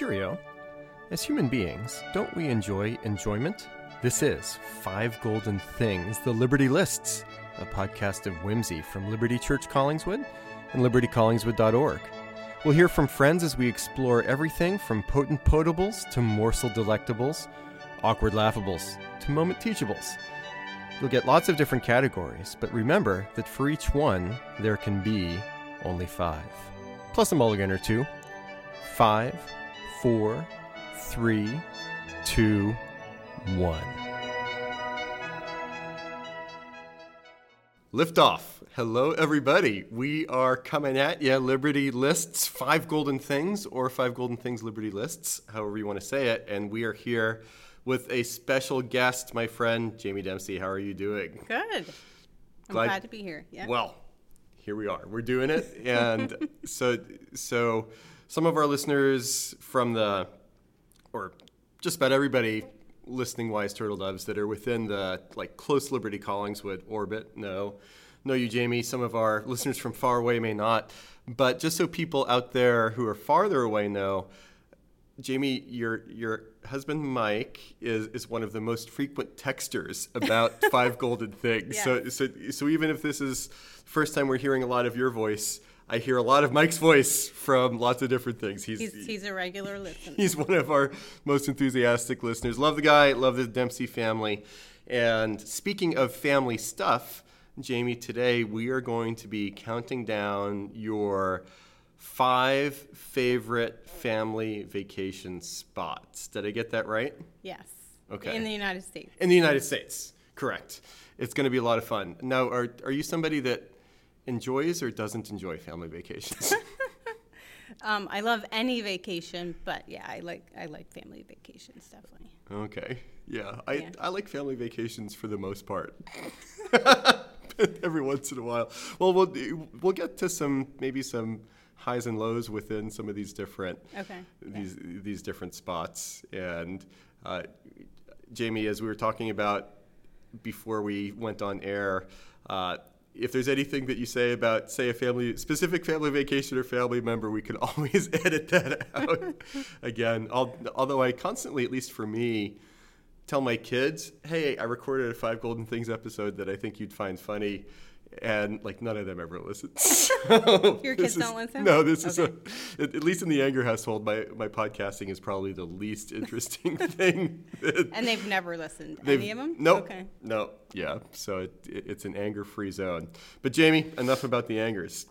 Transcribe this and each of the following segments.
Cheerio. As human beings, don't we enjoy enjoyment? This is Five Golden Things, the Liberty Lists, a podcast of whimsy from Liberty Church Collingswood and libertycollingswood.org. We'll hear from friends as we explore everything from potent potables to morsel delectables, awkward laughables to moment teachables. You'll get lots of different categories, but remember that for each one, there can be only five. Plus a mulligan or two. Five, four, three, two, one. Lift off. Hello, everybody. We are coming at you, Liberty Lists, five golden things, or five golden things Liberty Lists, however you want to say it. And we are here with a special guest, my friend Jamie Dempsey. How are you doing? Good. I'm Glad- glad, to be here. Yeah. Well, here we are. We're doing it, and so so some of our listeners from the, or just about everybody listening wise turtle doves that are within the like close Liberty Collingswood orbit know know you, Jamie. Some of our listeners from far away may not, but just so people out there who are farther away know. Jamie, your your husband Mike is, is one of the most frequent texters about five golden things. So so so even if this is first time we're hearing a lot of your voice, I hear a lot of Mike's voice from lots of different things. He's he's, he's a regular listener. he's one of our most enthusiastic listeners. Love the guy, love the Dempsey family. And speaking of family stuff, Jamie, today we are going to be counting down your five favorite family vacation spots. Did I get that right? yes. Okay. In the United States. In the United States, correct. It's going to be a lot of fun. Now, are, are you somebody that enjoys or doesn't enjoy family vacations? Um, I love any vacation, but yeah, I like I like family vacations definitely. Okay. Yeah. I, Yeah. I like family vacations for the most part. Every once in a while. Well, we'll we'll get to some maybe some highs and lows within some of these different Okay. yeah. these these different spots. And uh, Jamie, as we were talking about before we went on air, uh, if there's anything that you say about, say, a family specific family vacation or family member, we can always edit that out. Again, al- although I constantly, at least for me, tell my kids, "Hey, I recorded a Five Golden Things episode that I think you'd find funny." And like none of them ever listen. So Your kids is- don't listen? No, this is a, at, least in the Anger household, my, my podcasting is probably the least interesting thing. And they've never listened. they've- Any of them? Nope. Okay. No. Yeah. So it, it, it's an anger-free zone. But Jamie, enough about the angers.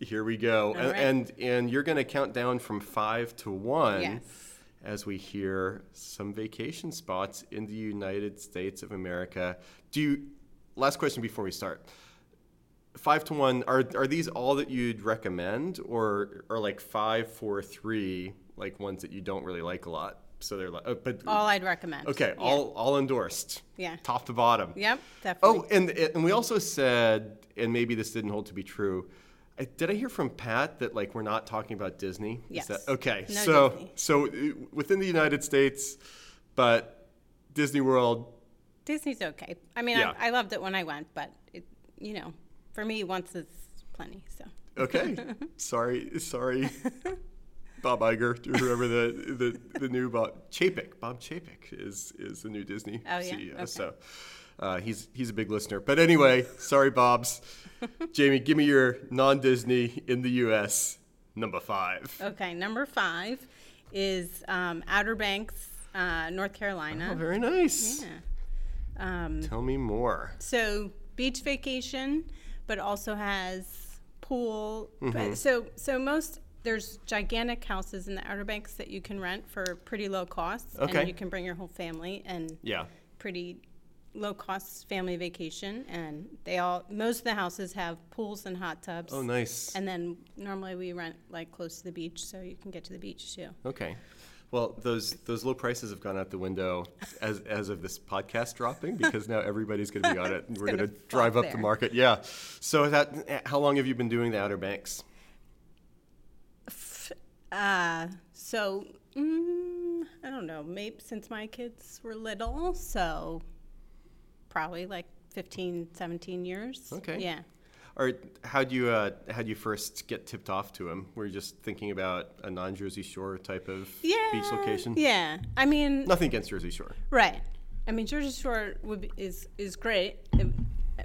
Here we go. And, right. and and you're going to count down from five to one Yes. as we hear some vacation spots in the United States of America. Do you? Last question before we start. Five to one. Are are these all that you'd recommend, or or like five, four, three, like ones that you don't really like a lot? So they're like, uh, but All I'd recommend. okay, Yeah. all all endorsed, Yeah. top to bottom. Yep. Definitely. Oh, and and we also said, and maybe this didn't hold to be true. I, did I hear from Pat that like we're not talking about Disney? Is Yes. that- okay. No so Disney. so uh, within the United States, but Disney World. Disney's okay. I mean, Yeah. I, I loved it when I went, but it, you know, for me, once is plenty. So. Okay. sorry, sorry. Bob Iger, or whoever the, the, the new Bob Chapek, Bob Chapek is is the new Disney Oh, yeah? CEO. Okay. So uh, he's he's a big listener. But anyway, sorry, Bob's. Jamie, give me your non-Disney in the U.S. number five. Okay. Number five is um, Outer Banks, uh, North Carolina. Oh, very nice. Yeah. Um, Tell me more. so beach vacation, but also has pool. Mm-hmm. But so so most there's gigantic houses in the Outer Banks that you can rent for pretty low costs, Okay. and you can bring your whole family and Yeah. pretty low cost family vacation. And they all most of the houses have pools and hot tubs. Oh, nice. And then normally we rent like close to the beach, so you can get to the beach too. Okay. Well, those those low prices have gone out the window as as of this podcast dropping because now everybody's going to be on it, and we're gonna drive flock up the market. Yeah. So that how long have you been doing the Outer Banks? Uh, so mm, I don't know, maybe since my kids were little, so probably like 15, 17 years. Okay. Yeah. Or how do you uh, how'd you first get tipped off to him? Were you just thinking about a non-Jersey Shore type of Yeah. beach location? Yeah. I mean, Nothing against Jersey Shore. right. I mean, Jersey Shore would be, is is great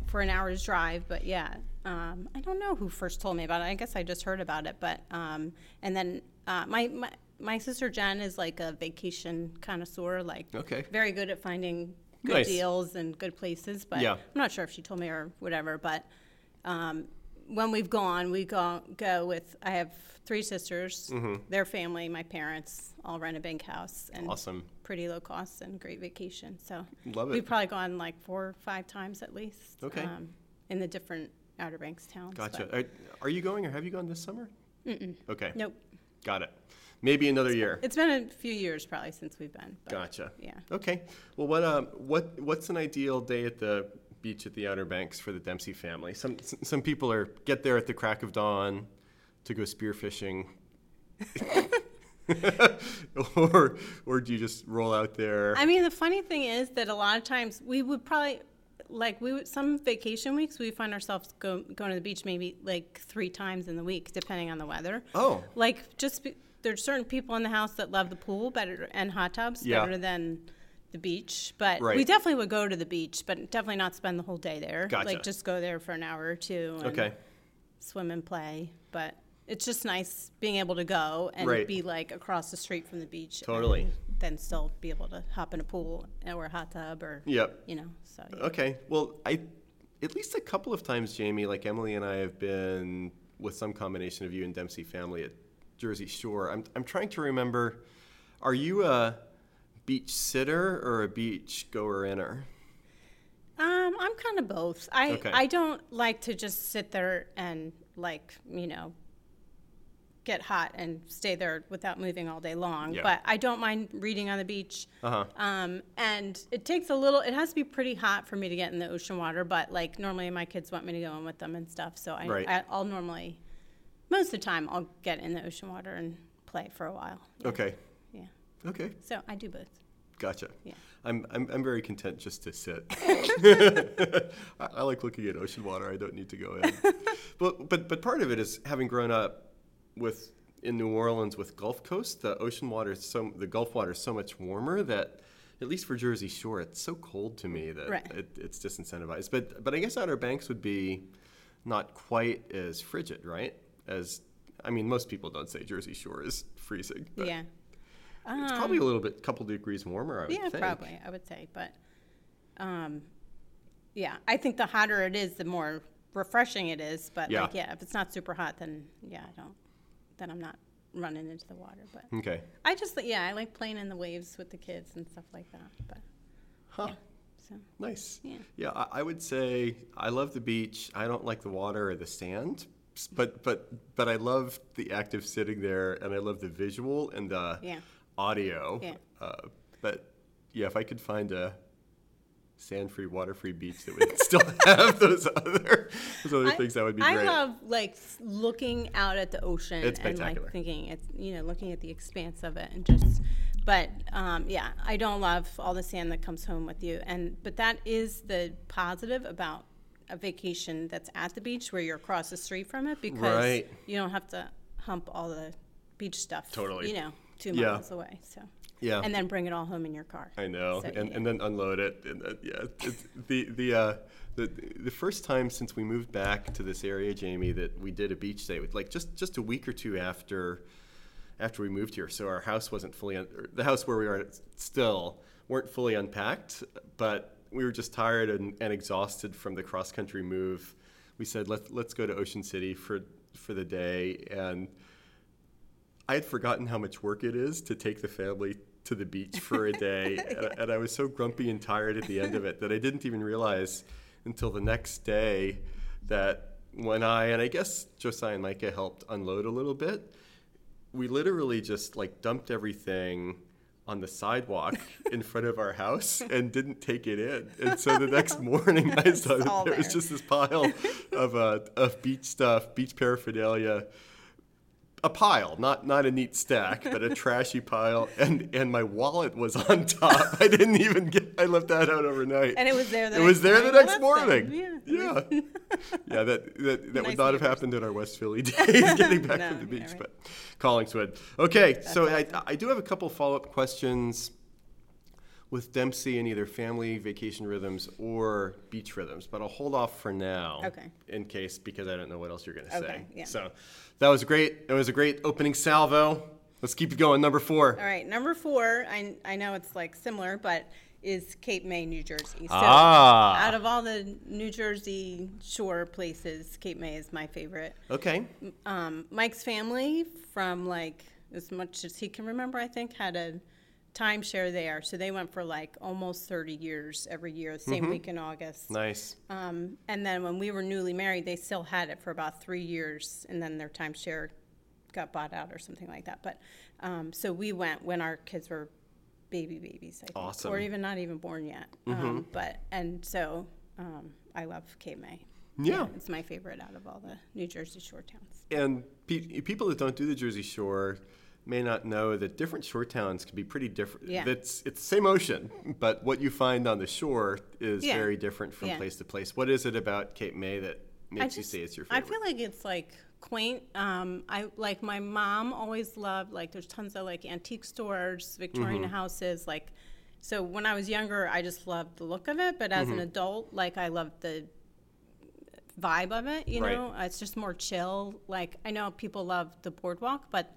for an hour's drive, but yeah. Um, I don't know who first told me about it. I guess I just heard about it, but um, and then uh, my, my my sister Jen is like a vacation connoisseur, like Okay. very good at finding good Nice. deals and good places. But Yeah. I'm not sure if she told me or whatever. But um, when we've gone, we go go with. I have three sisters, their family, my parents, all rent a big house and Awesome. pretty low cost and great vacation. So Love it. we've probably gone like four or five times at least. Okay. Um, in the different Outer Banks towns. Gotcha. Are, are you going or have you gone this summer? Mm-mm. Okay. Nope. Got it. Maybe another year. It's been a few years probably since we've been. Gotcha. Yeah. Okay. Well, what um, what what's an ideal day at the beach at the Outer Banks for the Dempsey family? Some some people are get there at the crack of dawn to go spearfishing, or or do you just roll out there? I mean, the funny thing is that a lot of times we would probably like we would some vacation weeks we find ourselves go, going to the beach maybe like three times in the week depending on the weather. oh, Like just be, there's certain people in the house that love the pool better and hot tubs Yeah. better than the beach. But we definitely would go to the beach, but definitely not spend the whole day there. Gotcha. Like just go there for an hour or two and okay. swim and play. But it's just nice being able to go and Right. be like across the street from the beach. Totally. And then still be able to hop in a pool or a hot tub or Yep. you know. So yeah. Okay. Well, I at least a couple of times, Jamie, like Emily and I have been with some combination of you and Dempsey family at Jersey Shore. I'm I'm trying to remember. Are you a beach sitter or a beach goer inner? Um, I'm kind of both. I Okay. I don't like to just sit there and like you know get hot and stay there without moving all day long. Yeah. But I don't mind reading on the beach. Uh huh. Um, and it takes a little. It has to be pretty hot for me to get in the ocean water. But like normally, my kids want me to go in with them and stuff. So I, Right. I I'll normally most of the time I'll get in the ocean water and play for a while. Yeah. Okay. Okay. So I do both. Gotcha. Yeah. I'm, I'm, I'm very content just to sit. I, I like looking at ocean water. I don't need to go in. but, but, but part of it is having grown up with in New Orleans with Gulf Coast, the ocean water is so the Gulf water is so much warmer that at least for Jersey Shore, it's so cold to me that Right. it, it's disincentivized. But but I guess Outer Banks would be not quite as frigid, right? As I mean, most people don't say Jersey Shore is freezing. But yeah. It's probably a little bit, couple degrees warmer. I would say. Yeah, think. probably. I would say, but um, yeah, I think the hotter it is, the more refreshing it is. But Yeah. like, yeah, if it's not super hot, then yeah, I don't. Then I'm not running into the water. But Okay. I just, yeah, I like playing in the waves with the kids and stuff like that. But Huh. Yeah. so Nice. yeah, Yeah, I, I would say I love the beach. I don't like the water or the sand, but but but I love the act of sitting there, and I love the visual and the yeah, audio. Yeah. Uh, but yeah, if I could find a sand-free, water-free beach that would still have those other those other I- things, that would be I great. I love like looking out at the ocean It's and like thinking it's you know looking at the expanse of it and just but um, yeah I don't love all the sand that comes home with you and but that is the positive about a vacation that's at the beach where you're across the street from it because Right. you don't have to hump all the beach stuff Totally. you know two Yeah. miles away so yeah. and then bring it all home in your car I know, So, and, yeah. and then unload it. And, uh, yeah, the the uh, the the first time since we moved back to this area, Jamie, that we did a beach day, like just just a week or two after after we moved here. So our house wasn't fully un- the house where we are still weren't fully unpacked, but we were just tired and, and exhausted from the cross country move. We said let's let's go to Ocean City for for the day and. I had forgotten how much work it is to take the family to the beach for a day, and, and I was so grumpy and tired at the end of it that I didn't even realize until the next day that when I and I guess Josiah and Micah helped unload a little bit, we literally just like dumped everything on the sidewalk in front of our house and didn't take it in. And so the next morning, I saw that there was just this pile of uh, of beach stuff, beach paraphernalia a pile, not not a neat stack, but a trashy pile, and and my wallet was on top. I didn't even get. I left that out overnight. And it was there the It was next there the morning? next Well, morning. Yeah, Yeah. yeah. That that, that Nice would not have happened in our West Philly days, getting back No, from the beach. right. But Collingswood. Okay, so I. I do have a couple follow up questions with Dempsey in either family vacation rhythms or beach rhythms, but I'll hold off for now. Okay. In case because I don't know what else you're going to say. Okay, yeah. So that was great. It was a great opening salvo. Let's keep it going. Number four. All right, number four. I I know it's like similar, but is Cape May, New Jersey. So Ah. out of all the New Jersey shore places, Cape May is my favorite. Okay. um, Mike's family, from like as much as he can remember, I think, had a timeshare there. So they went for like almost 30 years every year, the Mm-hmm. same week in August. Nice. Um, and then when we were newly married, they still had it for about three years, and then their timeshare got bought out or something like that. But um, so we went when our kids were baby babies, I think, Awesome. or even not even born yet. Um, but and so um, I love Cape May. Yeah. it's my favorite out of all the New Jersey shore towns. And pe- people that don't do the Jersey Shore may not know that different shore towns can be pretty different. Yeah. It's it's the same ocean, but what you find on the shore is Yeah. very different from Yeah. place to place. What is it about Cape May that makes you say it's your favorite? I feel like it's like quaint. Um, I like my mom always loved like there's tons of like antique stores, Victorian Mm-hmm. houses, like. So when I was younger, I just loved the look of it, but as Mm-hmm. an adult, like I loved the vibe of it. You Right. know, it's just more chill. Like I know people love the boardwalk, but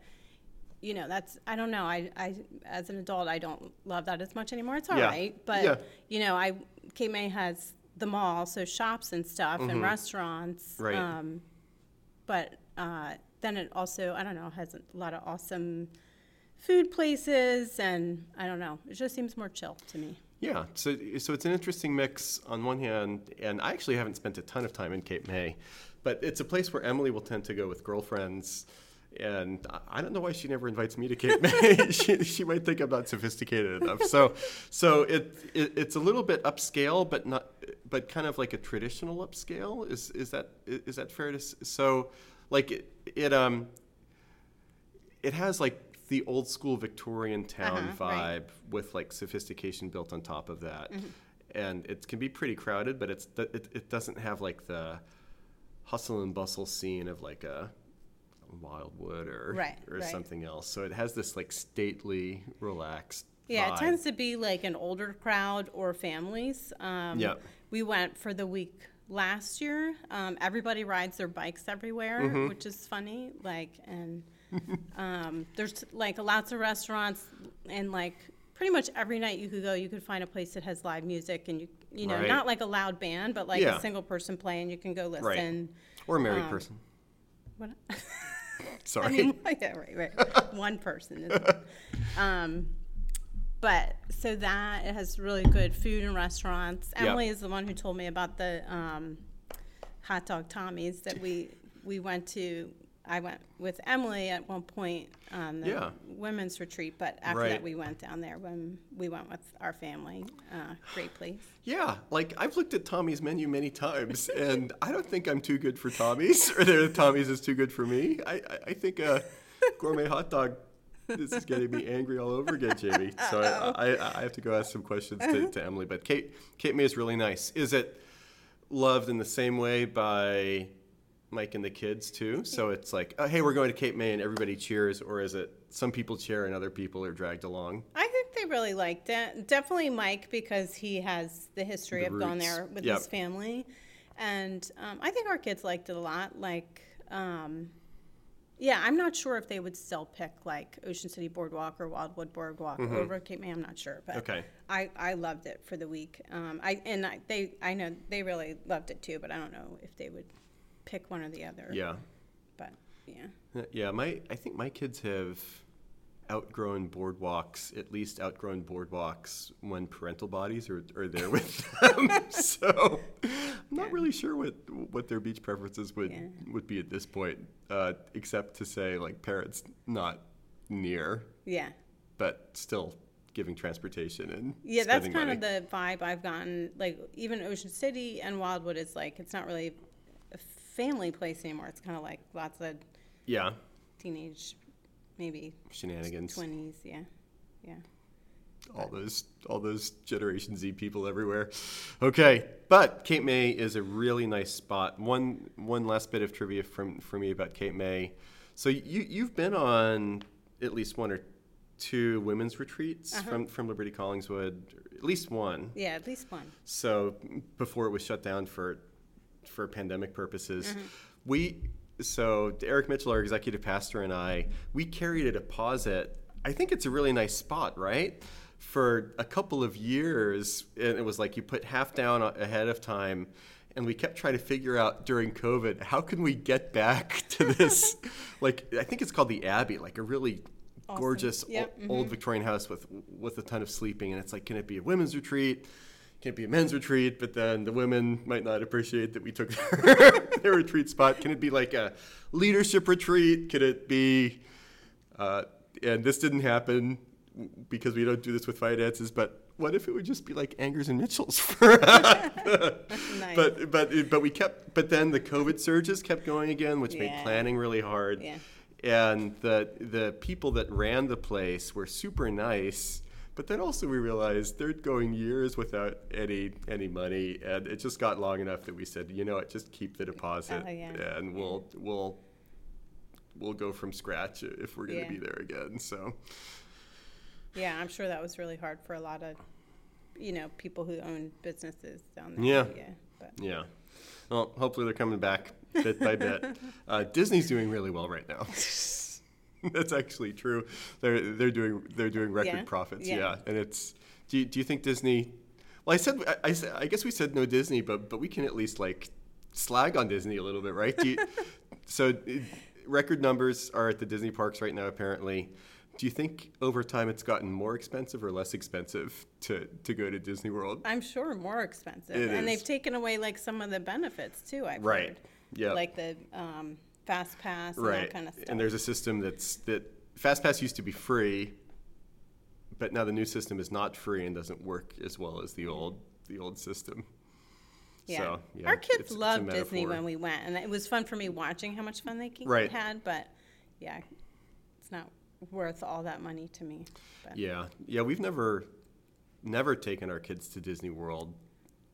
you know that's I don't know. I, I as an adult, I don't love that as much anymore. It's all right, Yeah. but Yeah. you know, I Cape May has the mall, so shops and stuff and restaurants. Mm-hmm. Right. Um, but uh, then it also, I don't know, has a lot of awesome food places, and I don't know, it just seems more chill to me. Yeah, so so it's an interesting mix on one hand, and I actually haven't spent a ton of time in Cape May, but it's a place where Emily will tend to go with girlfriends, and I- don't know why she never invites me to Cape May. she, she might think I'm not sophisticated enough. So so it, it it's a little bit upscale, but not but kind of like a traditional upscale. Is is that is that fair to so like it, it um it has like the old school Victorian town Uh-huh, right. vibe with like sophistication built on top of that, and it can be pretty crowded, but it's it, it doesn't have like the hustle and bustle scene of like a Wildwood or Right, or right. something else. So it has this like stately, relaxed. Yeah, vibe. it tends to be like an older crowd or families. Um, Yeah. We went for the week last year. Um, everybody rides their bikes everywhere, Mm-hmm. which is funny. Like, and um, there's like lots of restaurants, and like pretty much every night you could go, you could find a place that has live music, and you you know Right. not like a loud band, but like Yeah. a single person playing. You can go listen. Right. or a married um, person. What? Sorry. I mean, yeah, right, right. One person. Is, um, but so that it has really good food and restaurants. Yep. Emily is the one who told me about the um, hot dog Tommy's that we we went to. I went with Emily at one point on the Yeah. women's retreat, but after Right. that we went down there when we went with our family. Uh, great place. Yeah, like I've looked at Tommy's menu many times, and I don't think I'm too good for Tommy's, or that Tommy's is too good for me. I, I, I think a gourmet hot dog. This is getting me angry all over again, Jamie. So I, I, I have to go ask some questions to, to Emily. But Kate, Kate May is really nice. Is it loved in the same way by Mike and the kids too? So it's like, oh, hey, we're going to Cape May, and everybody cheers, or is it some people cheer and other people are dragged along? I think they really liked it. Definitely Mike because he has the history The of going there with Yep. his family, and um, I think our kids liked it a lot. Like, um, yeah, I'm not sure if they would still pick like Ocean City Boardwalk or Wildwood Boardwalk over Cape May. I'm not sure, but Mm-hmm. Okay. I, I loved it for the week. Um, I and I, they I know they really loved it too, but I don't know if they would pick one or the other. Yeah. but yeah. Uh, Yeah, my I think my kids have outgrown boardwalks, at least outgrown boardwalks when parental bodies are, are there with them. so I'm not Yeah. really sure what what their beach preferences would Yeah. would be at this point, uh, except to say like parents not near, Yeah. but still giving transportation and Yeah, that's kind money. of the vibe I've gotten. Like even Ocean City and Wildwood is like it's not really family place anymore. It's kind of like lots of yeah. teenage, maybe Shenanigans. twenties. Yeah, yeah. all those all those Generation Z people everywhere. Okay, but Cape May is a really nice spot. One one last bit of trivia from for me about Cape May. So you you've been on at least one or two women's retreats Uh-huh. from from Liberty Collingswood, at least one. Yeah, at least one. So before it was shut down for for pandemic purposes, mm-hmm. we so Eric Mitchell, our executive pastor, and I, we carried a deposit. I think it's a really nice spot, right? For a couple of years, and it was like you put half down ahead of time, and we kept trying to figure out during COVID how can we get back to this, like I think it's called the Abbey, like a really Awesome. gorgeous Yep, o- mm-hmm. old Victorian house with with a ton of sleeping, and it's like, can it be a women's retreat? Can it be a men's retreat? But then the women might not appreciate that we took their, their retreat spot. Can it be like a leadership retreat? Could it be? Uh, and this didn't happen because we don't do this with finances. But what if it would just be like Angers and Mitchells for? Nice. But but but we kept. But then the COVID surges kept going again, which made planning really hard Yeah. and the the people that ran the place were super nice but then also we realized they're going years without any any money and it just got long enough that we said you know what just keep the deposit Oh, yeah. and we'll we'll we'll go from scratch if we're going to Yeah. be there again so Yeah, I'm sure that was really hard for a lot of, you know, people who own businesses down there. Yeah. Yeah. But yeah well hopefully they're coming back bit by bit uh, disney's doing really well right now That's actually true. They're they're doing they're doing record Yeah? profits. Yeah. Yeah. and it's. Do you, do you think Disney? Well, I said I, I, I guess we said no Disney, but but we can at least like slag on Disney a little bit, right? Do you, so, record numbers are at the Disney parks right now. Apparently, do you think over time it's gotten more expensive or less expensive to to go to Disney World? I'm sure more expensive. It and is. they've taken away like some of the benefits too, I've Right. heard. Yeah. Like the um, fast pass and right. that kind of stuff. And there's a system that's that fast pass used to be free, but now the new system is not free and doesn't work as well as the old the old system. yeah. So, yeah, Our kids it's loved Disney when we went, and it was fun for me watching how much fun they Right. had. But yeah, it's not worth all that money to me. But Yeah, yeah, we've never never taken our kids to Disney World.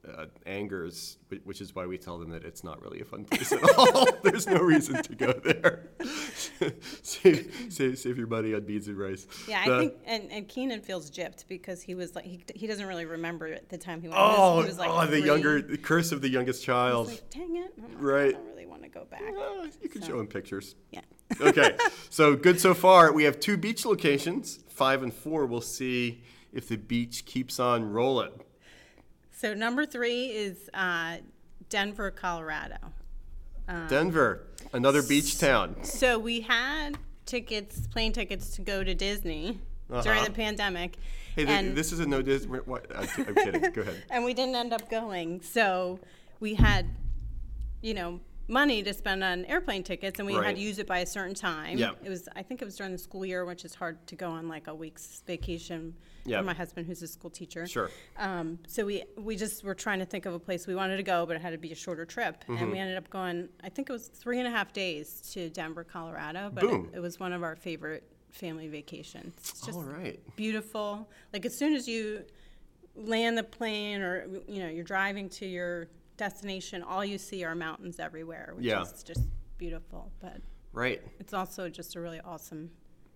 Uh, angers, which is why we tell them that it's not really a fun place at all. There's no reason to go there. save, save, save your money on beans and rice. Yeah, I The- think, and, and Keenan feels gypped because he was like, he, he doesn't really remember at the time he went. Oh, he was, like oh, the younger the curse of the youngest child. like, dang it. Right. I don't really want to go back. You can So- show him pictures. Yeah. okay, so good so far. We have two beach locations, five and four. We'll see if the beach keeps on rolling. So number three is uh, Denver, Colorado. Uh, Denver, another beach town. So we had tickets, plane tickets to go to Disney during Uh-huh. the pandemic. Hey, and, this is a no Disney. I'm, I'm kidding. Go ahead. and we didn't end up going. So we had, you know, money to spend on airplane tickets and we Right. had to use it by a certain time. Yeah. It was I think it was during the school year, which is hard to go on like a week's vacation Yeah. for my husband who's a school teacher. Sure. Um, so we we just were trying to think of a place we wanted to go, but it had to be a shorter trip, Mm-hmm. and we ended up going. I think it was three and a half days to Denver, Colorado, but it, Boom. it was one of our favorite family vacations. It's just All right. beautiful. Like as soon as you land the plane, or you know you're driving to your destination, all you see are mountains everywhere, which Yeah. is just beautiful. But Right. it's also just a really awesome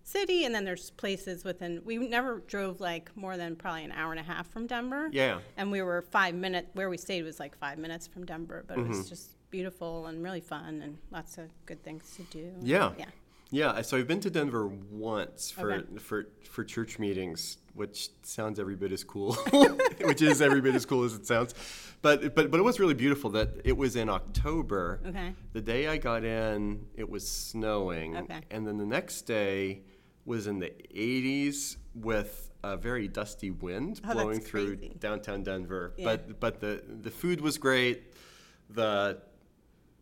city and then there's places within we never drove like more than probably an hour and a half from denver Yeah. and we were five minutes where we stayed was like five minutes from denver but it Mm-hmm. was just beautiful and really fun and lots of good things to do Yeah. yeah Yeah. So I've been to Denver once for Okay. for for church meetings, which sounds every bit as cool, which is every bit as cool as it sounds. But but but it was really beautiful that it was in October. okay The day I got in, it was snowing. Okay. And then the next day was in the 80s with a very dusty wind Oh, blowing through downtown Denver. Yeah. But but the the food was great. The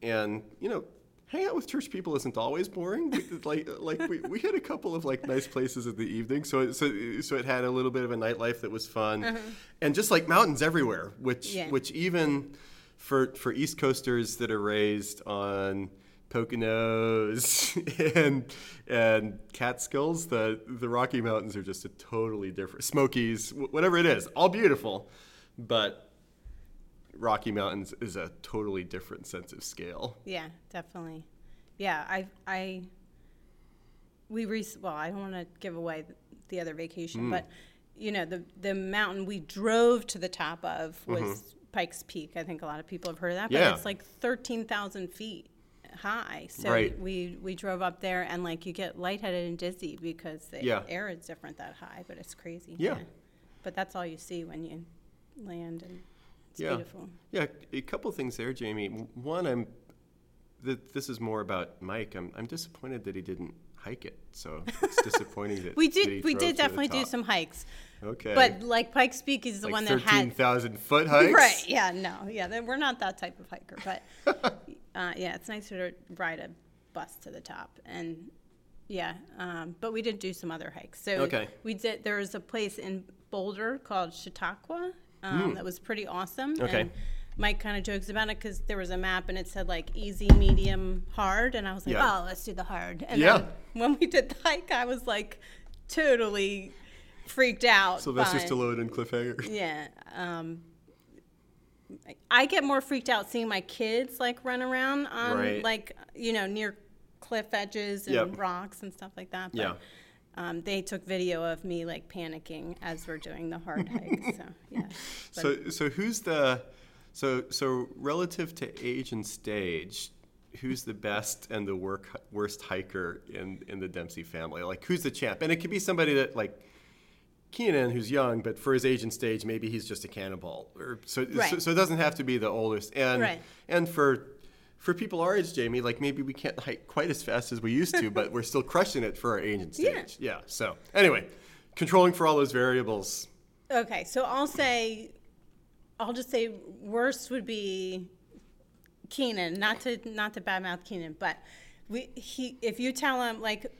and you know hang out with church people isn't always boring. We, like like we, we had a couple of like nice places in the evening, so it, so so it had a little bit of a nightlife that was fun, and just like mountains everywhere, which Uh-huh. Yeah. which even for for East Coasters that are raised on Poconos and and Catskills, the the Rocky Mountains are just a totally different Smokies, whatever it is, all beautiful, but Rocky Mountains is a totally different sense of scale. Yeah, definitely. Yeah, I, I, we rec- well, I don't want to give away the other vacation, Mm. but you know, the the mountain we drove to the top of was Pikes Peak. I think a lot of people have heard of that, but Mm-hmm. Yeah. it's like thirteen thousand feet high. So Right. we we drove up there, and like you get lightheaded and dizzy because the Yeah. air is different that high, but it's crazy. Yeah. But that's all you see when you land, and it's Yeah. beautiful. Yeah, a couple things there, Jamie. One, I'm th- this is more about Mike. I'm I'm disappointed that he didn't hike it. So it's disappointing that We that did we did definitely do some hikes. Okay, But like Pikes Peak is the like one that thirteen had thousand foot hikes. right. Yeah, no, yeah, then we're not that type of hiker, but uh, yeah, it's nicer to ride a bus to the top, and yeah, um, but we did do some other hikes. So Okay. we did. There was a place in Boulder called Chautauqua um, that was pretty awesome. Okay. And Mike kind of jokes about it because there was a map and it said like easy, medium, hard, and I was like, Yeah. oh, let's do the hard. And Yeah. then when we did the hike, I was like totally freaked out. Sylvester by- Stallone and Cliffhanger. yeah. Um, I get more freaked out seeing my kids like run around on Right. like you know near cliff edges and Yep. rocks and stuff like that. But, Yeah. Um, they took video of me like panicking as we're doing the hard hike. So yeah. So so who's the so so relative to age and stage, who's the best and the work, worst hiker in in the Dempsey family? Like who's the champ? And it could be somebody that like Keenan, who's young, but for his age and stage, maybe he's just a cannonball. Or so, so, Right. so it doesn't have to be the oldest. And Right. and for for people our age, Jamie, like maybe we can't hike quite as fast as we used to, but we're still crushing it for our age and stage. Yeah. Yeah. So anyway, controlling for all those variables. Okay, so I'll say, I'll just say worst would be Keenan. Not to not to badmouth Keenan, but we he if you tell him like,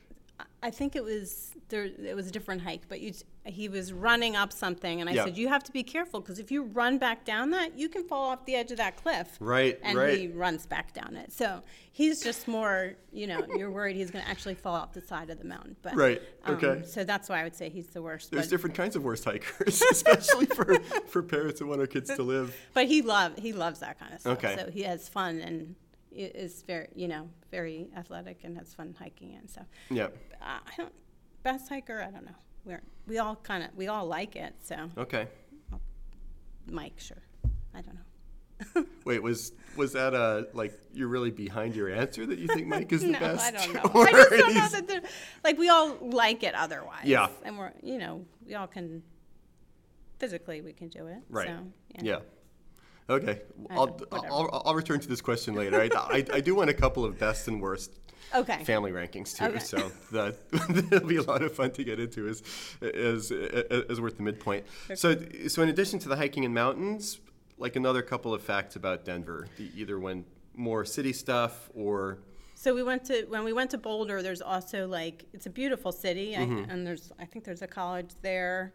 I think it was there. It was a different hike, but you he was running up something, and I Yeah. said you have to be careful because if you run back down that, you can fall off the edge of that cliff. Right, And right. he runs back down it. So he's just more, you know, you're worried he's going to actually fall off the side of the mountain. But Right, um, okay. so that's why I would say he's the worst. There's but- different kinds of worst hikers, especially for, for parents that want their kids to live. But he love he loves that kind of stuff. Okay. So he has fun and is very you know very athletic and has fun hiking and stuff. Yeah. Uh, I don't best hiker. I don't know. We're we all kind of we all like it. So Okay. Mike, sure. I don't know. Wait, was was that a like you're really behind your answer that you think Mike is the no, best? I don't know. I just don't know that like we all like it otherwise. Yeah. And we're you know we all can physically we can do it. Right. So, Yeah. Okay. I I'll. I'll, I'll return to this question later. I, I, I do want a couple of best and worst Okay. family rankings too. Okay. So that that'll be a lot of fun to get into as as as worth the midpoint. So so in addition to the hiking and mountains, like another couple of facts about Denver, the- either when more city stuff or So we went to when we went to Boulder. There's also like it's a beautiful city, Mm-hmm. and there's I think there's a college there,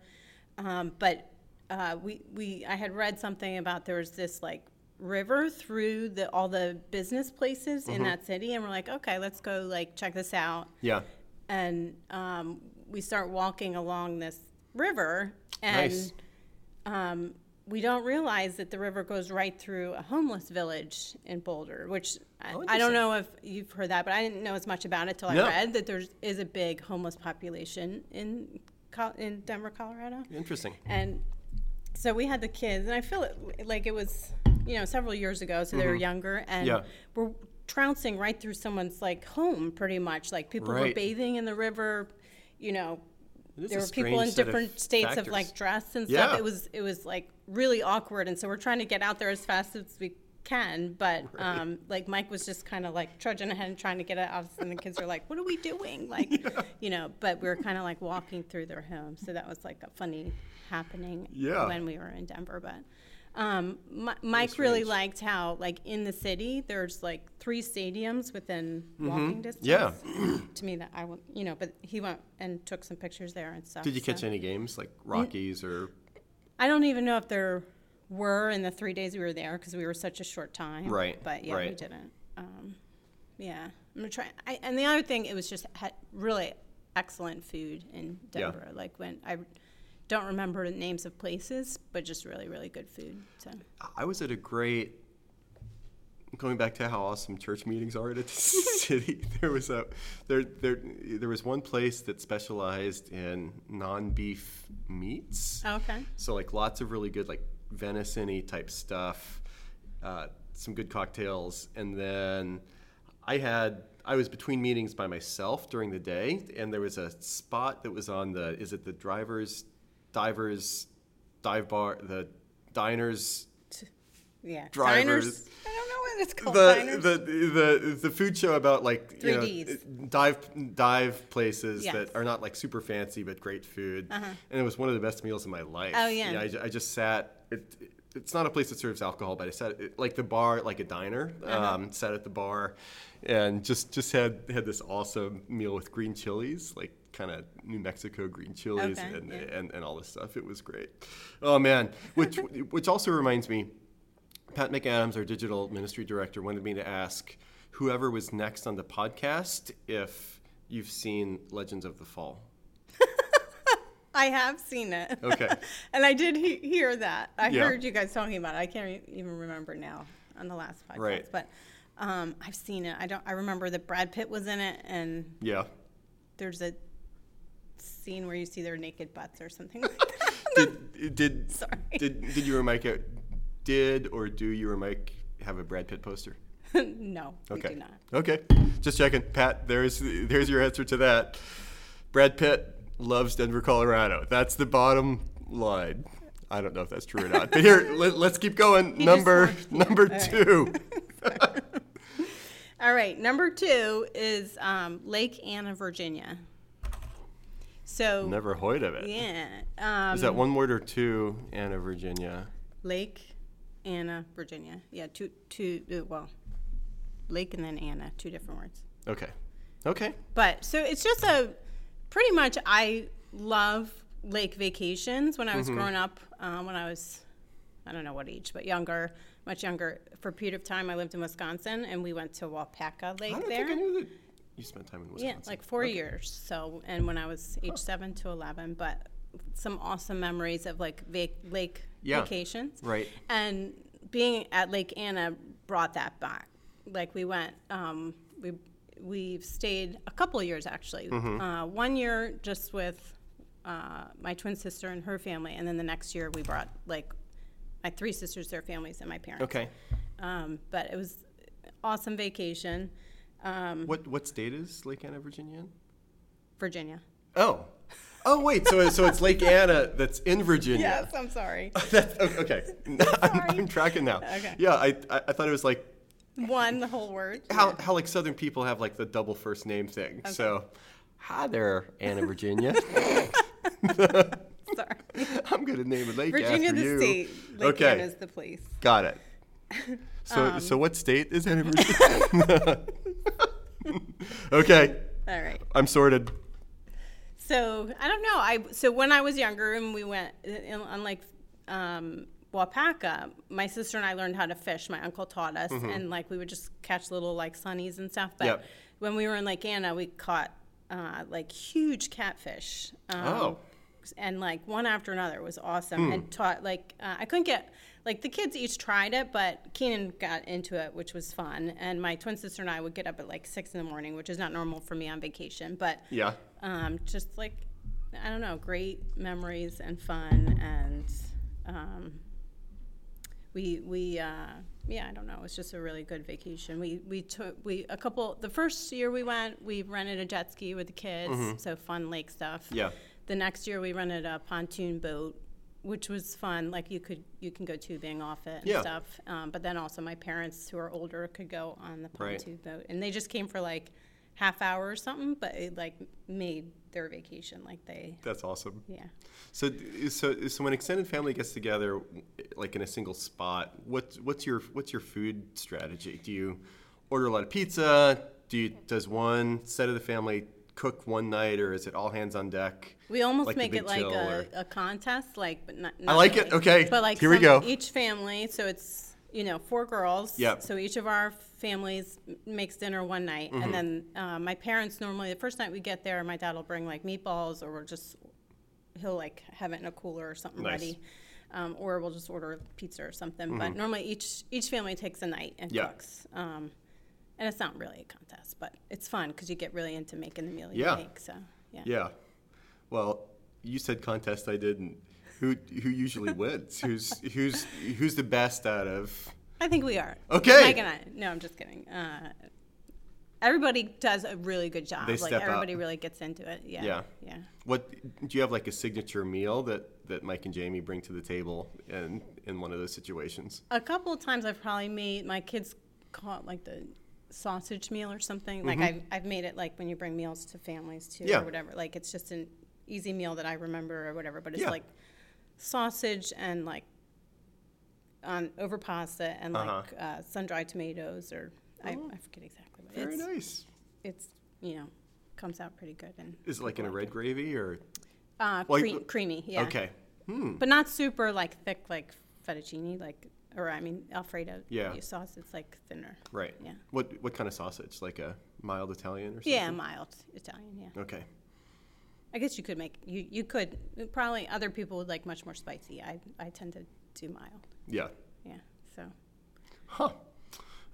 um, but uh, we we I had read something about there was this like river through the all the business places Mm-hmm. in that city, and we're like, okay, let's go like check this out, yeah. and um, we start walking along this river, and Nice. um, we don't realize that the river goes right through a homeless village in Boulder, which I, Oh, I don't know if you've heard that, but I didn't know as much about it till No. I read that there is a big homeless population in in Denver, Colorado, Interesting. and so we had the kids, and I feel it like it was you know several years ago, so they were younger, and Mm-hmm. Yeah. we're trouncing right through someone's like home, pretty much. Like people were Right. bathing in the river, you know, is there a were people strange in set of different states of factors. like dress and Yeah. stuff. It was it was like really awkward, and so we're trying to get out there as fast as we can. But um, like Mike was just kind of like trudging ahead and trying to get it out, and the kids are like, "What are we doing?" Like, you know. But we were kind of like walking through their home, so that was like a funny happening Yeah. when we were in Denver. But um, Mi- Mike really liked how like in the city there's like three stadiums within walking distance. Mm-hmm. Yeah. to me that I would, you know, but he went and took some pictures there and stuff. Did you so. catch any games like Rockies or I don't even know if there were in the three days we were there because we were such a short time. Right, But yeah, we didn't. Um, Yeah, I'm gonna try. I, and the other thing, it was just had really excellent food in Yeah. Denver. Like when I don't remember the names of places, but just really, really good food. So I was at a great. Going back to how awesome church meetings are at a city, there was a there there there was one place that specialized in non-beef meats. okay, So like lots of really good like venison-y type stuff, uh, some good cocktails, and then I had I was between meetings by myself during the day, and there was a spot that was on the is it the drivers, divers, dive bar, the diners, yeah, Drivers. diners. I don't know what it's called. the, diners. the the the food show about like you know, 3Ds. dive dive places Yes. that are not like super fancy but great food, and it was one of the best meals of my life. Uh-huh. Oh, yeah. I, ju- I just sat. It, it's not a place that serves alcohol, but I sat like the bar, like a diner. Uh-huh. Um, sat at the bar, and just just had had this awesome meal with green chilies, like kind of New Mexico green chilies, Okay, and, yeah. and and all this stuff. It was great. Oh man, which which also reminds me. Pat McAdams, our digital ministry director, wanted me to ask whoever was next on the podcast if you've seen Legends of the Fall. I have seen it. Okay. and I did he- hear that. I Yeah. heard you guys talking about it. I can't e- even remember now on the last podcast. Right. But um, I've seen it. I don't. I remember that Brad Pitt was in it, and Yeah. there's a scene where you see their naked butts or something like that. Did did Sorry. did did you Mike uh, did or do you or Mike have a Brad Pitt poster? no, Okay. we do not. Okay. Just checking. Pat, there's there's your answer to that. Brad Pitt loves Denver, Colorado. That's the bottom line. I don't know if that's true or not. But here, let, us keep going. He number number All right. two. All right, number two is um, Lake Anna, Virginia. So Never heard of it. yeah, um, Is that one word or two, Anna, Virginia? Lake Anna, Virginia. Yeah, two two. uh, Well, Lake and then Anna, two different words. Okay. Okay. But so it's just a pretty much. I love lake vacations. When I was growing up, um, when I was, I don't know what age, but younger, much younger. For a period of time, I lived in Wisconsin, and we went to Waupaca Lake I don't there. think I knew that you spent time in Wisconsin. Yeah, like four years. So, and when I was age seven to eleven, but some awesome memories of like vac- lake Yeah. vacations. Right. And being at Lake Anna brought that back. Like we went, um, we we've stayed a couple of years actually. Mm-hmm. Uh, one year just with uh, my twin sister and her family, and then the next year we brought like my three sisters, their families, and my parents. Okay. Um, but it was awesome vacation. Um, What what state is Lake Anna, Virginia? Virginia. Oh. Oh wait, so so it's Lake Anna that's in Virginia. Yes, I'm sorry. That's, okay. I'm, Sorry. I'm tracking now. Okay. Yeah, I, I I thought it was like One, the whole word. how how like Southern people have like the double first name thing. So, hi there, Anna, Virginia. Sorry. I'm gonna name a lake Virginia, after the you. state. Lake okay. Anna's the place. Got it. So, Um, so what state is Anna Virginia? okay, All right. I'm sorted. So I don't know. I so when I was younger and we went in, on like um, Waupaca, my sister and I learned how to fish. My uncle taught us, and like we would just catch little like sunnies and stuff. But Yep. when we were in Lake Anna, we caught uh, like huge catfish. Um, Oh. And like one after another It was awesome, and taught like uh, I couldn't get like the kids each tried it, but Keenan got into it, which was fun. And my twin sister and I would get up at like six in the morning, which is not normal for me on vacation, but Yeah. Um, just like I don't know, great memories and fun, and um, we we uh, yeah, I don't know, it was just a really good vacation. We we took we a couple the first year we went, we rented a jet ski with the kids, so fun lake stuff. Yeah. The next year we rented a pontoon boat. Which was fun, like you could you can go tubing off it and Yeah. stuff. Um, but then also my parents who are older could go on the Right. pontoon boat, and they just came for like half hour or something, but it like made their vacation like they That's awesome. yeah. So, so, so when extended family gets together, like in a single spot, what's what's your what's your food strategy? Do you order a lot of pizza? Do you, does one set of the family cook one night, or is it all hands on deck? We almost Like make it like a, a contest, like but not. I not like it. Okay, But like here we go. Each family, so it's you know, four girls. Yep. So each of our families makes dinner one night, Mm-hmm. and then uh, my parents normally the first night we get there, my dad will bring like meatballs, or we'll just he'll like have it in a cooler or something Nice. ready, um, or we'll just order pizza or something. But normally each each family takes a night and Mm-hmm. Cooks. Um, and it's not really a contest, but it's fun because you get really into making the meal you Yeah. make. So yeah. Yeah. Well, you said contest. I didn't. Who who usually wins? who's who's who's the best out of? I think we are. Okay. Mike and I. No, I'm just kidding. Uh, everybody does a really good job. They like step up. everybody really gets into it. Yeah. Yeah. Yeah. What do you have like a signature meal that that Mike and Jamie bring to the table in in one of those situations? A couple of times I've probably made my kids call it like the sausage meal or something. Like Mhm. I've I've made it like when you bring meals to families too Yeah. or whatever. Like it's just an easy meal that I remember or whatever. But it's Yeah. like sausage and like on over pasta and Uh-huh. like uh, sun dried tomatoes or I, Oh. I forget exactly what Very it's. nice. It's you know comes out pretty good and Is it like in a red gravy or? Uh, Well, cre- creamy, yeah. Okay. Hmm. But not super like thick like fettuccine, like or I mean Alfredo Yeah. sauce. It's like thinner. Right. Yeah. What what kind of sausage? Like a mild Italian or something? Yeah, mild Italian. Yeah. Okay. I guess you could make you you could probably other people would like much more spicy. I I tend to do mild. Yeah. Yeah. So Huh.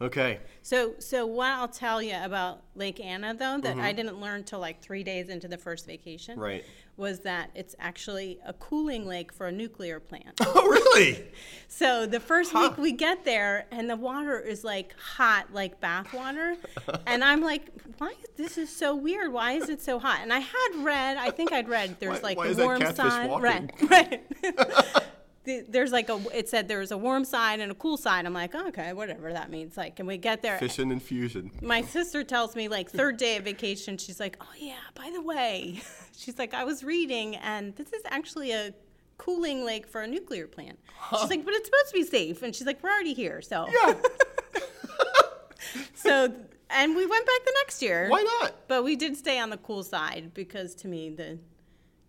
Okay. so so what I'll tell you about Lake Anna though that Mm-hmm. I didn't learn till like three days into the first vacation Right. was that it's actually a cooling lake for a nuclear plant. Oh, really? So the first Huh. week we get there, and the water is like hot, like bath water, and I'm like, "Why? Is this is so weird. Why is it so hot?" And I had read, I think I'd read, there's Why- like why the warm side, right? Right. The- There's like a, it said there was a warm side and a cool side. I'm like, okay, whatever that means. Like, and we get there. Fish and infusion. My sister tells me like third day of vacation, she's like, "Oh yeah, by the way," she's like, "I was reading, and this is actually a cooling lake for a nuclear plant." She's like, "But it's supposed to be safe," and she's like, "We're already here, so." Yeah. So, and we went back the next year. Why not? But we did stay on the cool side because to me the,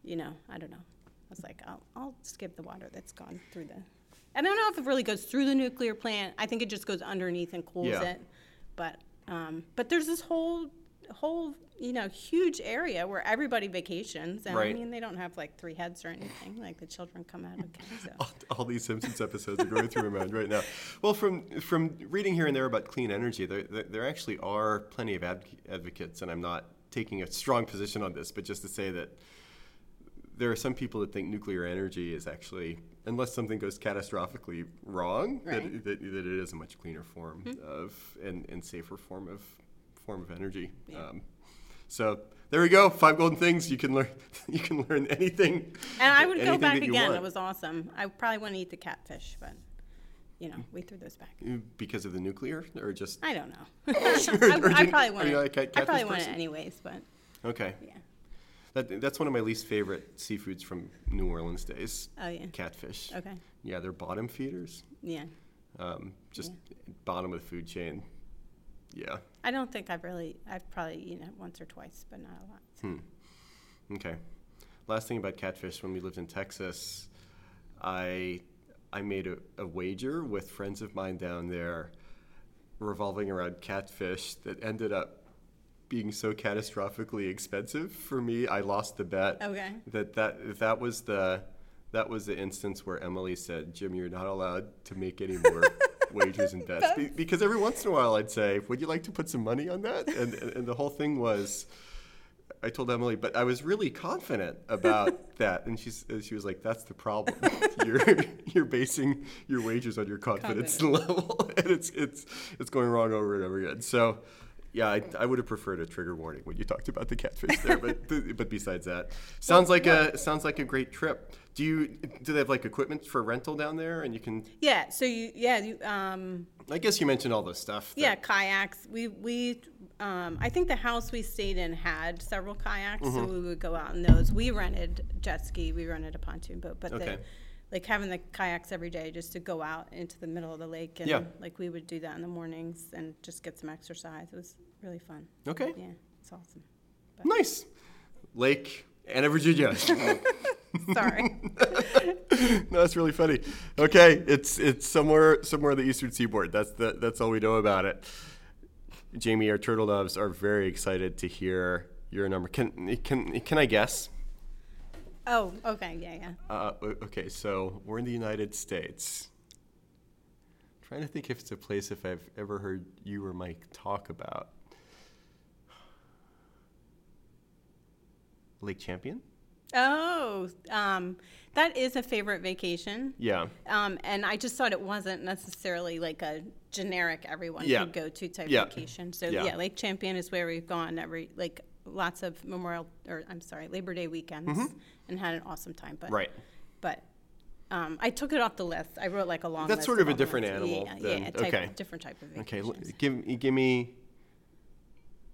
you know, I don't know. I was like, I'll, I'll skip the water that's gone through the. I don't know if it really goes through the nuclear plant. I think it just goes underneath and cools Yeah. it. But um, but there's this whole whole you know huge area where everybody vacations, and I mean they don't have like three heads or anything. Like the children come out okay. So. all, all these Simpsons episodes are going through my mind right now. Well, from from reading here and there about clean energy, there there, there actually are plenty of adv- advocates, and I'm not taking a strong position on this, but just to say that there are some people that think nuclear energy is actually, unless something goes catastrophically wrong, Right. That, that, that it is a much cleaner form of and, and safer form of form of energy. Yeah. Um, so there we go. Five golden things you can learn. You can learn anything. And I would go back that again. want. It was awesome. I probably want to eat the catfish, but you know we threw those back. Because of the nuclear, or just I don't know. I, I probably are want you it. like I probably want it person? anyways, but okay? yeah. That, that's one of my least favorite seafoods from New Orleans days. Oh yeah. Catfish. Okay. Yeah, they're bottom feeders. Yeah. Um, just bottom of the food chain. Yeah. I don't think I've really. I've probably eaten it once or twice, but not a lot. Hmm. Okay. Last thing about catfish. When we lived in Texas, I I made a, a wager with friends of mine down there, revolving around catfish that ended up being so catastrophically expensive for me. I lost the bet. Okay. That that that was the that was the instance where Emily said, "Jim, you're not allowed to make any more." wagers and bets Be- because every once in a while I'd say, "Would you like to put some money on that?" And and, and the whole thing was, I told Emily, but I was really confident about that, and she's she was like, "That's the problem. you're you're basing your wagers on your confidence level, and it's it's it's going wrong over and over again." So. Yeah, I, I would have preferred a trigger warning when you talked about the catfish there, but but besides that, sounds like a sounds like a great trip. Do you do they have like equipment for rental down there, and you can? Yeah. So you. Yeah. You. Um. I guess you mentioned all this stuff. that- Yeah. Kayaks. We. We. Um. I think the house we stayed in had several kayaks, so Mm-hmm. we would go out in those. We rented jet ski. We rented a pontoon boat, but Okay. the. Like having the kayaks every day just to go out into the middle of the lake and Yeah. like we would do that in the mornings and just get some exercise. It was really fun. Okay. Yeah, it's awesome. Nice. Lake Anna, Virginia. Sorry. no, that's really funny. Okay, it's it's somewhere somewhere on the eastern seaboard. That's the that's all we know about it. Jamie, our turtle doves are very excited to hear your number. Can can can I guess? Oh, okay, yeah, yeah. Uh, okay, so we're in the United States. trying to think if it's a place if I've ever heard you or Mike talk about. Lake Champion? Oh, um, that is a favorite vacation. Yeah. Um, and I just thought it wasn't necessarily like a generic everyone Yeah. could go to type Yeah. vacation. So Yeah. yeah. Lake Champion is where we've gone every like lots of Memorial or I'm sorry Labor Day weekends and had an awesome time. But Mm-hmm. Right. but um, I took it off the list. I wrote like a long. That's list sort of a different ones. animal Yeah, than- yeah, type, okay. different type of Okay, vacation. l- give give me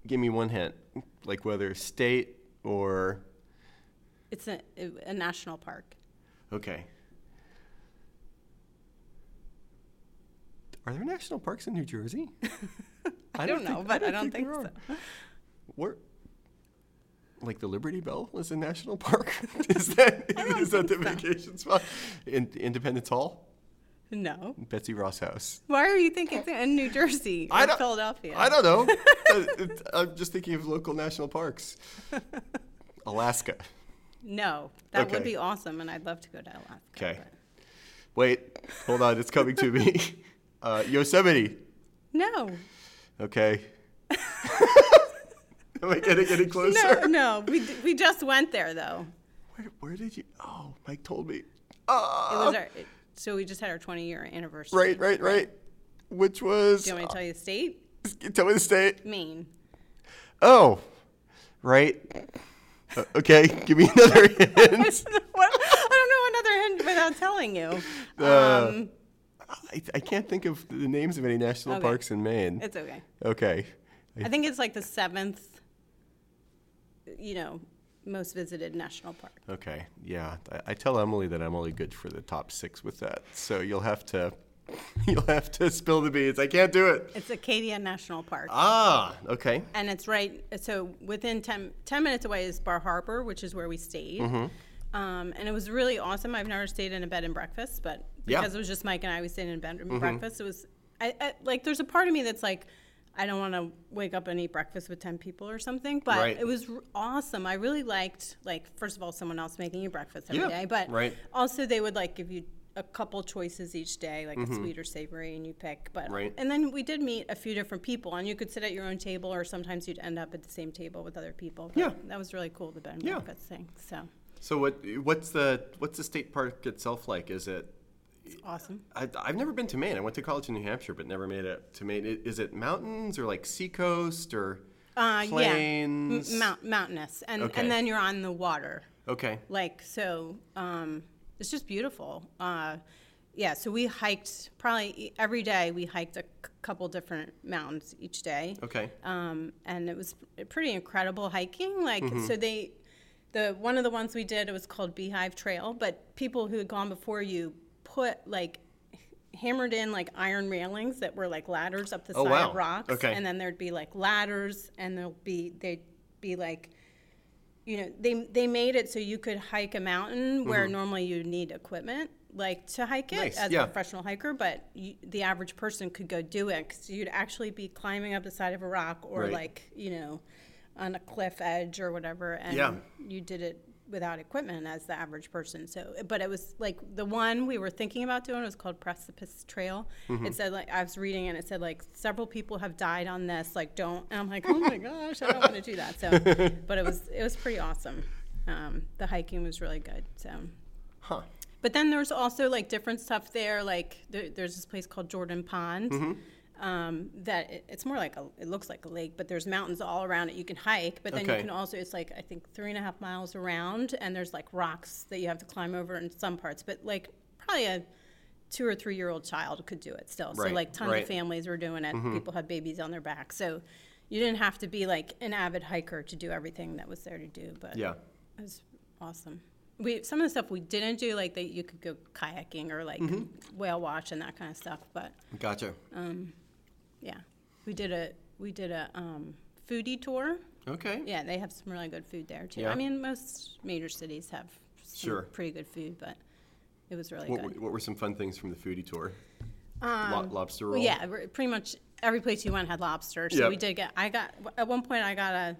give me one hint, like whether state or It's a, a national park. okay. Are there national parks in New Jersey? I, don't, know, think- but I don't think, there so. Where, like the Liberty Bell was a national park? is that is that the vacation spot? In, Independence Hall, No. Betsy Ross House. Why are you thinking it's in New Jersey or I don't- Philadelphia? I don't know. Uh, it- I'm just thinking of local national parks. Alaska. No, that would be awesome, and I'd love to go to Alaska. Okay. but- Wait, hold on, it's coming to me. Uh, Yosemite. No, Okay. Am I getting any closer? no. no. We d- we just went there though. Where, where did you? Oh, Mike told me. It Ah, was our it- so we just had our 20 year anniversary. right, right, right. Which was? Do you want me to tell you the state? uh, tell me the state. Maine. Oh, right. Uh, okay, give me another hint. I don't know another hint without telling you. Uh, Um, I, I can't think of the names of any national Okay. parks in Maine. it's okay. Okay. I think it's like the seventh, you know, most visited national park. Okay. Yeah. I, I tell Emily that I'm only good for the top six with that. So you'll have to, you'll have to spill the beans. I can't do it. It's Acadia National Park. Ah. Okay. and it's right so within 10, 10 minutes away is bar harbor which is where we stayed Mm-hmm. um, and it was really awesome i've never stayed in a bed and breakfast but Yeah. because it was just mike and i we stayed in a bed and breakfast it was I, I, like there's a part of me that's like i don't want to wake up and eat breakfast with 10 people or something but Right. it was r- awesome i really liked like first of all someone else making you breakfast every day, Yeah, but right. also they would like give you a couple choices each day, like a sweet or savory, and you pick. But Mm-hmm. Right. and then we did meet a few different people, and you could sit at your own table, or sometimes you'd end up at the same table with other people. But Yeah. that was really cool, the bed and Yeah. breakfast thing. So So what? What's the what's the state park itself like? Is it? It's awesome. I, I've never been to Maine. I went to college in New Hampshire, but never made it to Maine. Is it mountains or like seacoast or Uh, plains? yeah, M- mount, mountainous, and Okay. and then you're on the water. Okay. like so um, it's just beautiful uh, yeah so we hiked probably every day we hiked a c- couple different mountains each day Okay. um, and it was pretty incredible hiking like Mm-hmm. so they the one of the ones we did it was called beehive trail but people who had gone before you put like hammered in like iron railings that were like ladders up the Oh, side wow. of rocks Okay. and then there'd be like ladders and there'll be they'd be like you know they they made it so you could hike a mountain where normally you need equipment like to hike it Mm-hmm. Nice, as yeah. a professional hiker but you, the average person could go do it because you'd actually be climbing up the side of a rock or Right. like you know on a cliff edge or whatever and Yeah. you did it without equipment as the average person so but it was like the one we were thinking about doing was called precipice trail Mm-hmm. it said like i was reading and it said like several people have died on this like don't and i'm like oh my gosh i don't want to do that so but it was it was pretty awesome um, the hiking was really good so Huh. but then there's also like different stuff there. Like there, there's this place called Jordan Pond. Mm-hmm. Um, that it, it's more like a, it looks like a lake, but there's mountains all around it. You can hike, but then Okay. you can also, it's like I think three and a half miles around, and there's like rocks that you have to climb over in some parts. But like probably a two or three year old child could do it still. Right, So like tons right. of families were doing it. People had babies on their back, so you didn't have to be like an avid hiker to do everything that was there to do. But Yeah. it was awesome. We some of the stuff we didn't do, like that you could go kayaking or like Mm-hmm. whale watch and that kind of stuff. But Gotcha. Yeah, we did a we did a um, foodie tour. Okay. Yeah, they have some really good food there too. Yeah. I mean, most major cities have some Sure. pretty good food, but it was really What, good. were- what were some fun things from the foodie tour? Um, Lo- lobster roll. Well, yeah, pretty much every place you went had lobster. So Yep. we did get. I got at one point. I got a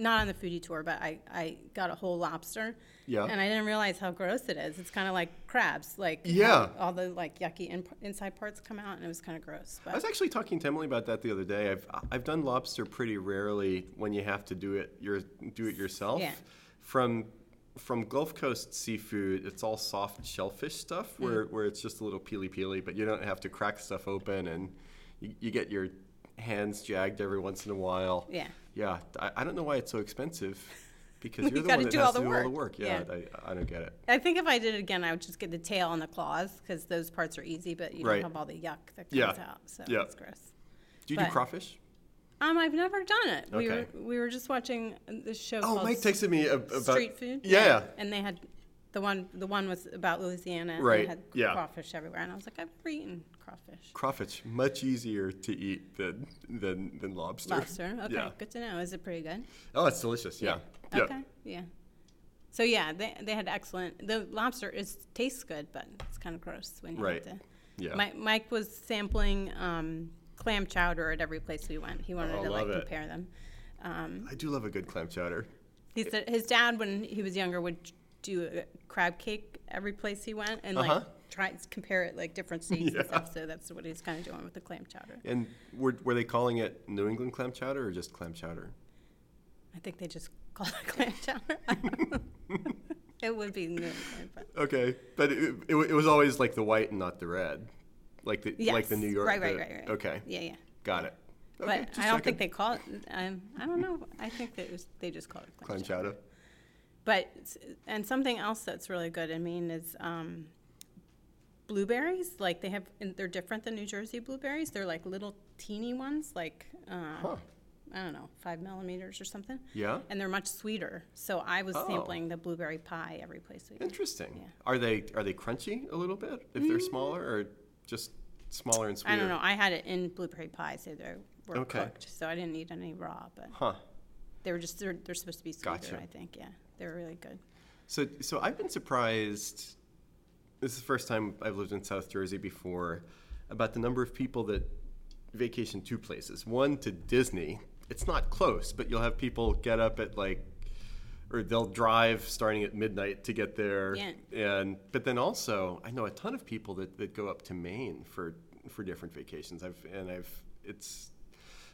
not on the foodie tour, but I I got a whole lobster. Yeah. And I didn't realize how gross it is. It's kind of like crabs. Like Yeah. all the like yucky in, inside parts come out, and it was kind of gross. I was actually talking to Emily about that the other day. I've I've done lobster pretty rarely when you have to do it your do it yourself. Yeah. From from Gulf Coast seafood, it's all soft shellfish stuff Mm. where, where it's just a little peely peely, but you don't have to crack stuff open and you, you get your hands jagged every once in a while. yeah. Yeah, I, I don't know why it's so expensive because You you're the one that do has all to the do all the work. work. Yeah, Yeah. I, I don't get it. I think if I did it again, I would just get the tail and the claws because those parts are easy, but you Right. don't have all the yuck that comes Yeah. out. So Yeah. it's gross. Do you do crawfish? Um, I've never done it. We Okay. were we were just watching this show Oh, Mike texted me ab- about Street Food. Yeah. and they had the one the one was about Louisiana. and Right, They had yeah. crawfish everywhere, and I was like, I've never eaten crawfish. Crawfish much easier to eat than than than lobster. Lobster. Okay, Yeah. good to know. Is it pretty good? Oh, it's delicious. Yeah. Yeah. Okay. Yeah. So yeah, they they had excellent. The lobster is tastes good, but it's kind of gross when you Right. have to. Yeah. Mi- Mike was sampling um, clam chowder at every place we went. He wanted Oh, to like it. compare them. Um, I do love a good clam chowder. he said his dad, when he was younger, would do a crab cake every place he went and Uh-huh. like try to compare it like different states Yeah. and stuff. So that's what he's kind of doing with the clam chowder. And were, were they calling it New England clam chowder or just clam chowder? I think they just call it clam chowder. it would be new, but Okay, but it, it, it was always like the white and not the red, like the like the New York. Right, right, the- right, right. Okay, yeah, yeah. got it. But Okay, just I don't checking. think they call it. Um, I don't know. I think that it was, they just call it clam, clam chowder. chowder. But and something else that's really good. I mean, is um, blueberries. Like they have, they're different than New Jersey blueberries. They're like little teeny ones, like um, Huh. I don't know, five millimeters or something. Yeah, And they're much sweeter. So I was Oh. sampling the blueberry pie every place we interesting. Yeah. Are they are they crunchy a little bit if they're smaller or just smaller and sweeter? I don't know. I had it in blueberry pie, so they were Okay. cooked. So I didn't eat any raw, but Huh. they were just they're, they're supposed to be sweeter. Gotcha. I think. Yeah, they were really good. So, so I've been surprised. This is the first time I've lived in South Jersey before, about the number of people that vacation two places. One to Disney. It's not close, but you'll have people get up at like, or they'll drive starting at midnight to get there. Yeah. And but then also, I know a ton of people that, that go up to Maine for for different vacations. I've and I've it's.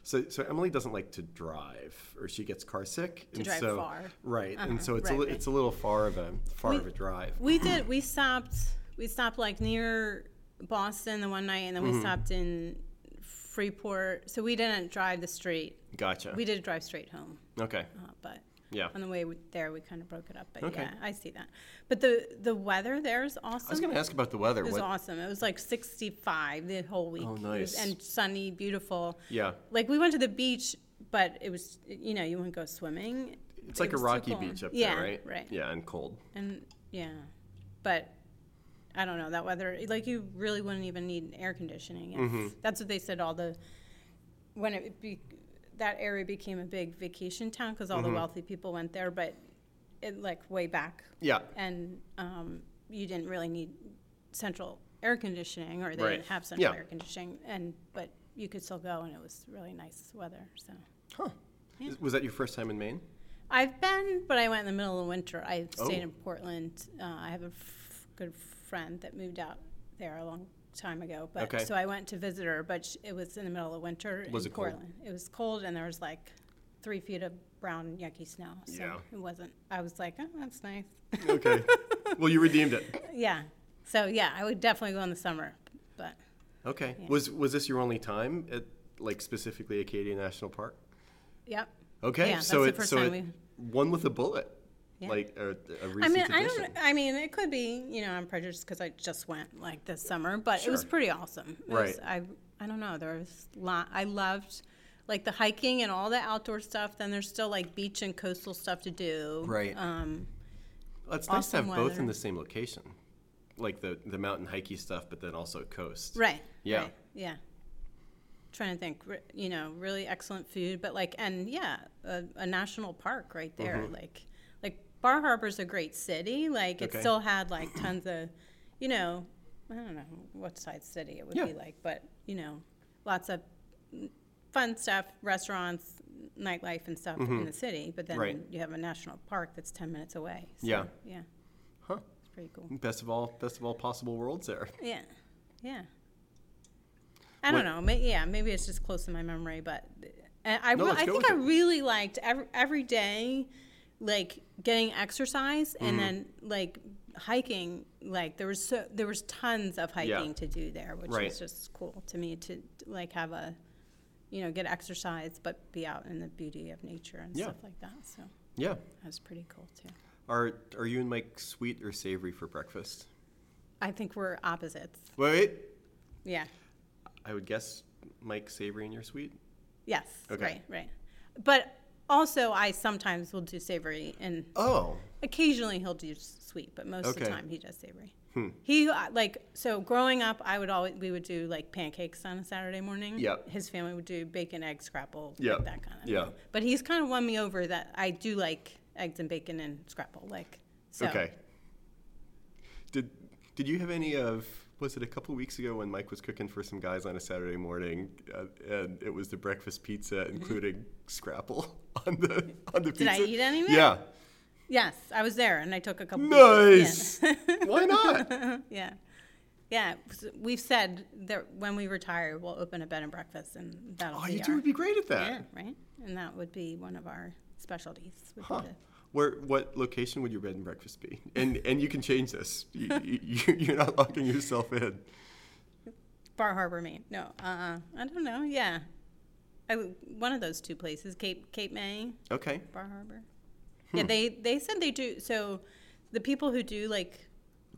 So, so Emily doesn't like to drive, or she gets car sick. To and drive so, far. Right, Uh-huh, and so it's a right, li- right. it's a little far of a far We- of a drive. We did. We stopped. We stopped like near Boston the one night, and then Mm-hmm. we stopped in Freeport. So we didn't drive the straight. Gotcha. We did drive straight home, okay. uh, but Yeah. on the way we- there, we kind of broke it up. But Okay. yeah, I see that. But the the weather there is awesome. I was going to ask about the weather. It was What- awesome. It was like 65 the whole week. Oh, nice. and sunny, beautiful. yeah. Like we went to the beach, but it was you know you wouldn't go swimming. It's It like a rocky beach up yeah, there, right? Right. Yeah, and cold. And yeah, but I don't know that weather. Like you really wouldn't even need air conditioning. Mm-hmm. That's what they said. All the when it be, that area became a big vacation town because Mm-hmm. all the wealthy people went there, but it like way back, Yeah. and um, you didn't really need central air conditioning, or they Right. didn't have central Yeah. air conditioning, and but you could still go, and it was really nice weather. So. Huh. Yeah. Was that your first time in Maine? I've been, but I went in the middle of winter. I stayed Oh. in Portland. Uh, I have a f- good friend that moved out there a long time ago. But Okay. so I went to visit her, but sh- it was in the middle of winter Was in it cold? Portland. It was cold, and there was like three feet of brown yucky snow. So Yeah. it wasn't. I was like, oh, that's nice. Okay. well, you redeemed it. yeah. So yeah, I would definitely go in the summer. But Okay. Was was this your only time at like specifically Acadia National Park? yep. Okay. Yeah, so that's the it first so time it one with a bullet. Yeah. Like a, a recent I mean. I don't. I mean, it could be. You know, I'm prejudiced because I just went like this summer, but it was pretty awesome. It Right. Was, I I don't know. There was lot. I loved like the hiking and all the outdoor stuff. Then there's still like beach and coastal stuff to do. Right. Um, Well, it's nice to have awesome both in the same location, like the the mountain hikey stuff, but then also coast. right. Yeah. right, Yeah. Trying to think. You know, really excellent food, but like, and yeah, a, a national park right there. Mm-hmm. Like Bar Harbor's a great city. Like it Okay. still had like tons of, you know, I don't know what size city it would Yeah. be like, but you know, lots of fun stuff, restaurants, nightlife and stuff in the city. But then Mm-hmm. Right. you have a national park that's ten minutes away. So, Yeah. yeah, Huh. it's pretty cool. Best of all, best of all possible worlds there. Yeah, yeah. I What- don't know. May, yeah, maybe it's just close to my memory, but uh, I, No, re- I think I really liked every, every day, like getting exercise Mm-hmm. and then like hiking. Like there was so there was tons of hiking to do there, which Right. was just cool to me to like have a, you know, get exercise but be out in the beauty of nature and Yeah. stuff like that. So Yeah. that was pretty cool too. Are are you and Mike sweet or savory for breakfast? I think we're opposites. Wait, Yeah. I would guess Mike savory and you're sweet. Yes. Okay. Right. Right. But also, I sometimes will do savory, and Oh, occasionally he'll do sweet, but most of Okay. the time he does savory. Hmm. He uh, like so growing up, I would always we would do like pancakes on a Saturday morning. Yep. His family would do bacon, egg, scrapple, Yep. like that kind of. Yeah. Thing. But he's kind of won me over that I do like eggs and bacon and scrapple, like. So. okay. Did did you have any of was it a couple weeks ago when Mike was cooking for some guys on a Saturday morning, uh, and it was the breakfast pizza, including scrapple on the on the pizza? Did I eat any of it? Yeah. Yes, I was there, and I took a couple. Nice. Yeah. Why not? yeah. Yeah, we've said that when we retire, we'll open a bed and breakfast, and that'll Oh, be you our, two would be great at that. yeah, right. And that would be one of our specialties. Would Huh. be the, Where, what location would your bed and breakfast be? And and you can change this. You, you, you're not locking yourself in. Bar Harbor, Maine. No, uh, I don't know. Yeah, I, one of those two places, Cape Cape May, Okay. Bar Harbor. Yeah, they they said they do. So the people who do like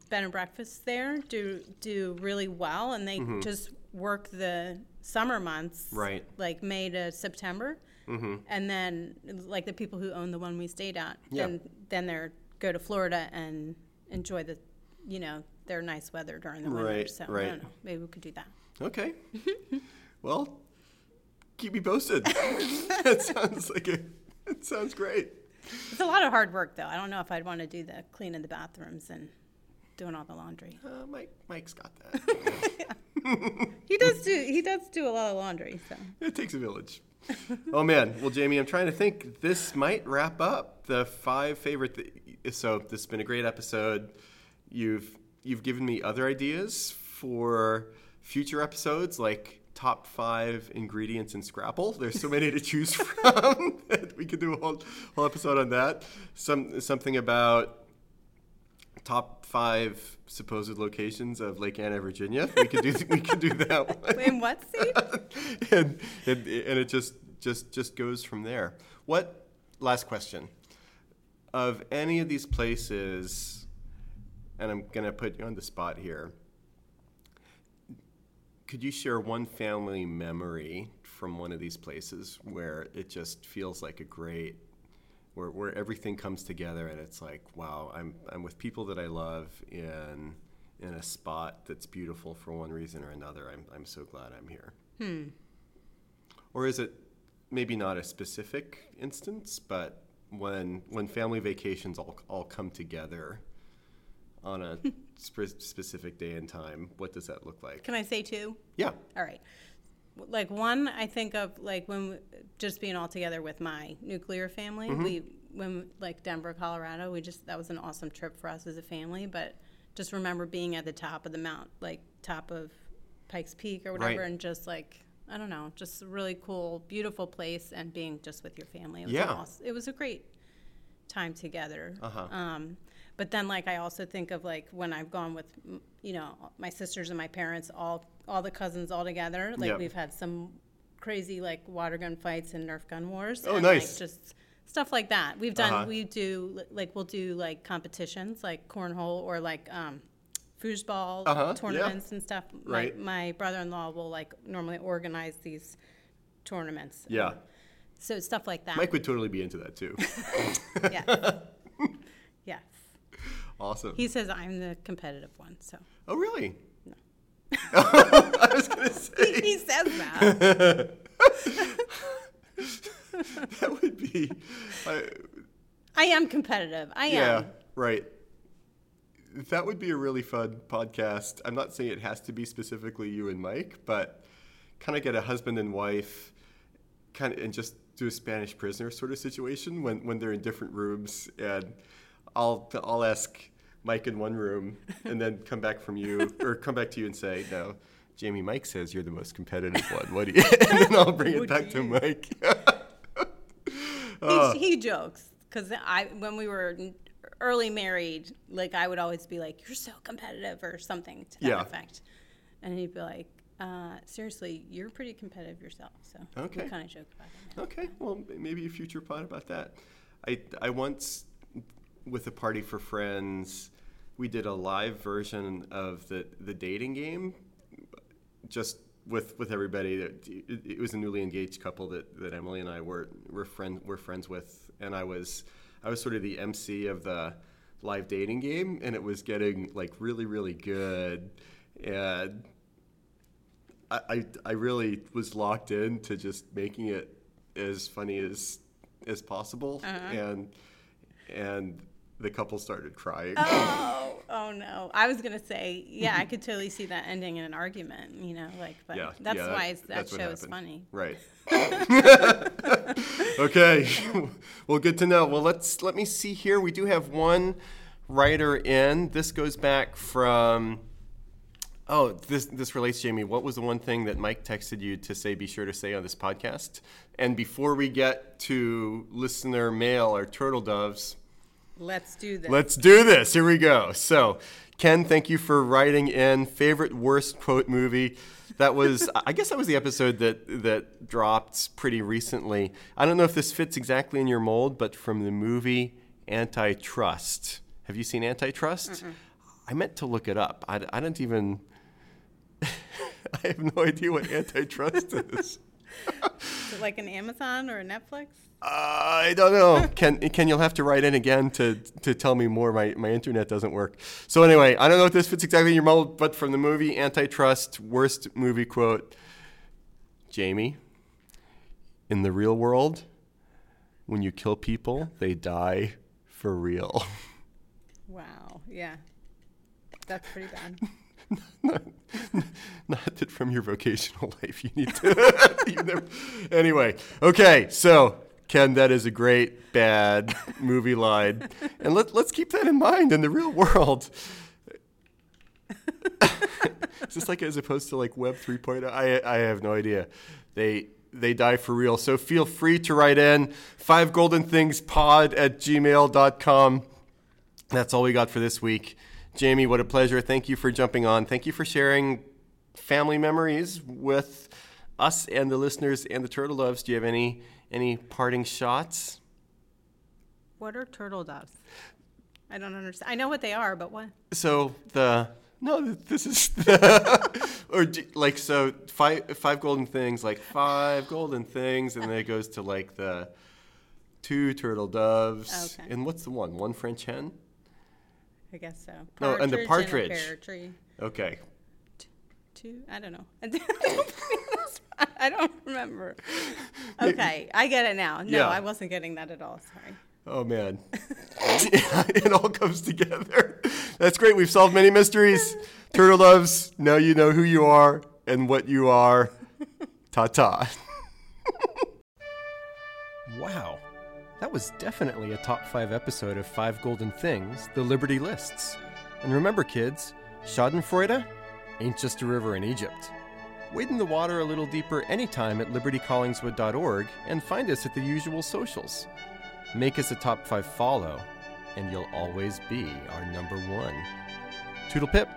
bed and breakfasts there do do really well, and they just work the summer months, Mm-hmm. Right. Like May to September, Mm-hmm. and then like the people who own the one we stayed at, Yeah. then then they're go to Florida and enjoy the, you know, their nice weather during the winter. Right, So I right. don't know. Maybe we could do that. Okay. well, keep me posted. that sounds like a. It sounds great. It's a lot of hard work, though. I don't know if I'd want to do the cleaning the bathrooms and doing all the laundry. Uh, Mike, Mike's got that. He does do he does do a lot of laundry, so. it takes a village. oh man. Well, Jamie, I'm trying to think. This might wrap up the five favorite. Th- so this has been a great episode. You've you've given me other ideas for future episodes, like top five ingredients in Scrapple. There's so many to choose from that we could do a whole whole episode on that. Some something about top five supposed locations of Lake Anna, Virginia. We could do we could do that one In what state? and, and and it just just just goes from there. What last question? Of any of these places, and I'm gonna put you on the spot here. Could you share one family memory from one of these places where it just feels like a great, where, where everything comes together and it's like, wow, I'm, I'm with people that I love in, in a spot that's beautiful for one reason or another. I'm, I'm so glad I'm here. Hmm. Or is it maybe not a specific instance, but when when family vacations all, all come together on a spe- specific day and time, what does that look like? Can I say two? Yeah. All right. Like one, I think of like when we, just being all together with my nuclear family. Mm-hmm. We when like Denver, Colorado. We just that was an awesome trip for us as a family. But just remember being at the top of the mount, like top of Pikes Peak or whatever, Right. and just like I don't know, just a really cool, beautiful place, and being just with your family. It was Yeah. an awes- it was a great time together. Uh-huh. Um, but then, like, I also think of like when I've gone with, you know, my sisters and my parents, all all the cousins all together. Like Yep. we've had some crazy like water gun fights and Nerf gun wars. Oh, and, nice. Like, just stuff like that. We've done. Uh-huh. We do like we'll do like competitions like cornhole or like um, foosball Uh-huh, yeah. tournaments and stuff. Right. My, my brother-in-law will like normally organize these tournaments. Yeah. So stuff like that. Mike would totally be into that too. yeah yes. Awesome. He says I'm the competitive one, so oh, really? No. I was going to say, he says that. that would be. I, I am competitive. I am. Yeah, right. That would be a really fun podcast. I'm not saying it has to be specifically you and Mike, but kind of get a husband and wife, kind of, and just do a Spanish prisoner sort of situation when, when they're in different rooms, and I'll I'll ask Mike in one room, and then come back from you or come back to you and say no. Jamie, Mike says you're the most competitive one. What do you? and then I'll bring it Would back to you? Mike. he, he jokes because I when we were early married, like I would always be like, "You're so competitive" or something to that Yeah. effect, and he'd be like, uh, "Seriously, you're pretty competitive yourself." So Okay. we kind of joke about. Now. Okay, well, maybe a future pod about that. I I once with a party for friends, we did a live version of the the dating game, just with with everybody. It, it, it was a newly engaged couple that, that Emily and I were were friend were friends with, and I was I was sort of the MC of the live dating game, and it was getting like really really good, and. I, I, I really was locked in to just making it as funny as as possible, uh-huh. and and the couple started crying. Oh, oh no! I was gonna say, yeah, I could totally see that ending in an argument. You know, like, but yeah, that's yeah, why that that's show is funny. Right. okay. well, good to know. Well, let's let me see here. We do have one writer in. This goes back from. Oh, this this relates, Jamie. What was the one thing that Mike texted you to say? Be sure to say on this podcast. And before we get to listener mail or turtle doves, Let's do this. Let's do this. Here we go. So, Ken, thank you for writing in favorite worst quote movie. That was, I guess, that was the episode that that dropped pretty recently. I don't know if this fits exactly in your mold, but from the movie Antitrust. Have you seen Antitrust? I meant to look it up. I, I don't even. I have no idea what antitrust is. Is it like an Amazon or a Netflix? Uh, I don't know. Ken, Ken, you'll have to write in again to, to tell me more. My, my internet doesn't work. So anyway, I don't know if this fits exactly in your mold, but from the movie Antitrust, worst movie quote, Jamie, in the real world, when you kill people, they die for real. Wow. Yeah. That's pretty bad. not, not that from your vocational life you need to. you never, anyway, okay, so Ken, that is a great bad movie line, and let let's keep that in mind in the real world. is this like as opposed to like Web 3.0? I I have no idea. They they die for real. So feel free to write in five golden things pod at gmail.com. That's all we got for this week. Jamie, what a pleasure. Thank you for jumping on. Thank you for sharing family memories with us and the listeners and the Turtle Doves. Do you have any any parting shots? What are turtle doves? I don't understand. I know what they are, but what? So the no, this is the, or do, like so five five golden things, like five golden things, and then it goes to like the two turtle doves, Okay. and what's the one? One French hen. I guess so. No, and the a partridge. pear tree. Okay, Two? I don't know. I don't remember. Okay, I get it now. No, Yeah. I wasn't getting that at all. Sorry. Oh man, it all comes together. That's great. We've solved many mysteries. Turtle loves. Now you know who you are and what you are. Ta ta. wow, that was definitely a top five episode of Five Golden Things: The Liberty Lists. And remember, kids, Schadenfreude ain't just a river in Egypt. Wade in the water a little deeper anytime at libertycollingswood.org and find us at the usual socials. Make us a top five follow, and you'll always be our number one. Toodle pip.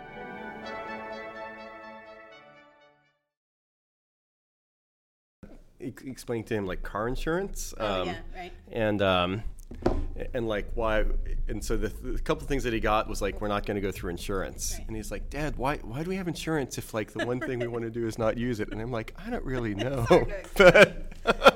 Ex- Explaining to him like car insurance, Oh, um, yeah, right. and um, and like why, and so the, the couple things that he got was like we're not going to go through insurance, Right. and he's like, Dad, why why do we have insurance if like the one thing we want to do is not use it? And I'm like, I don't really know, but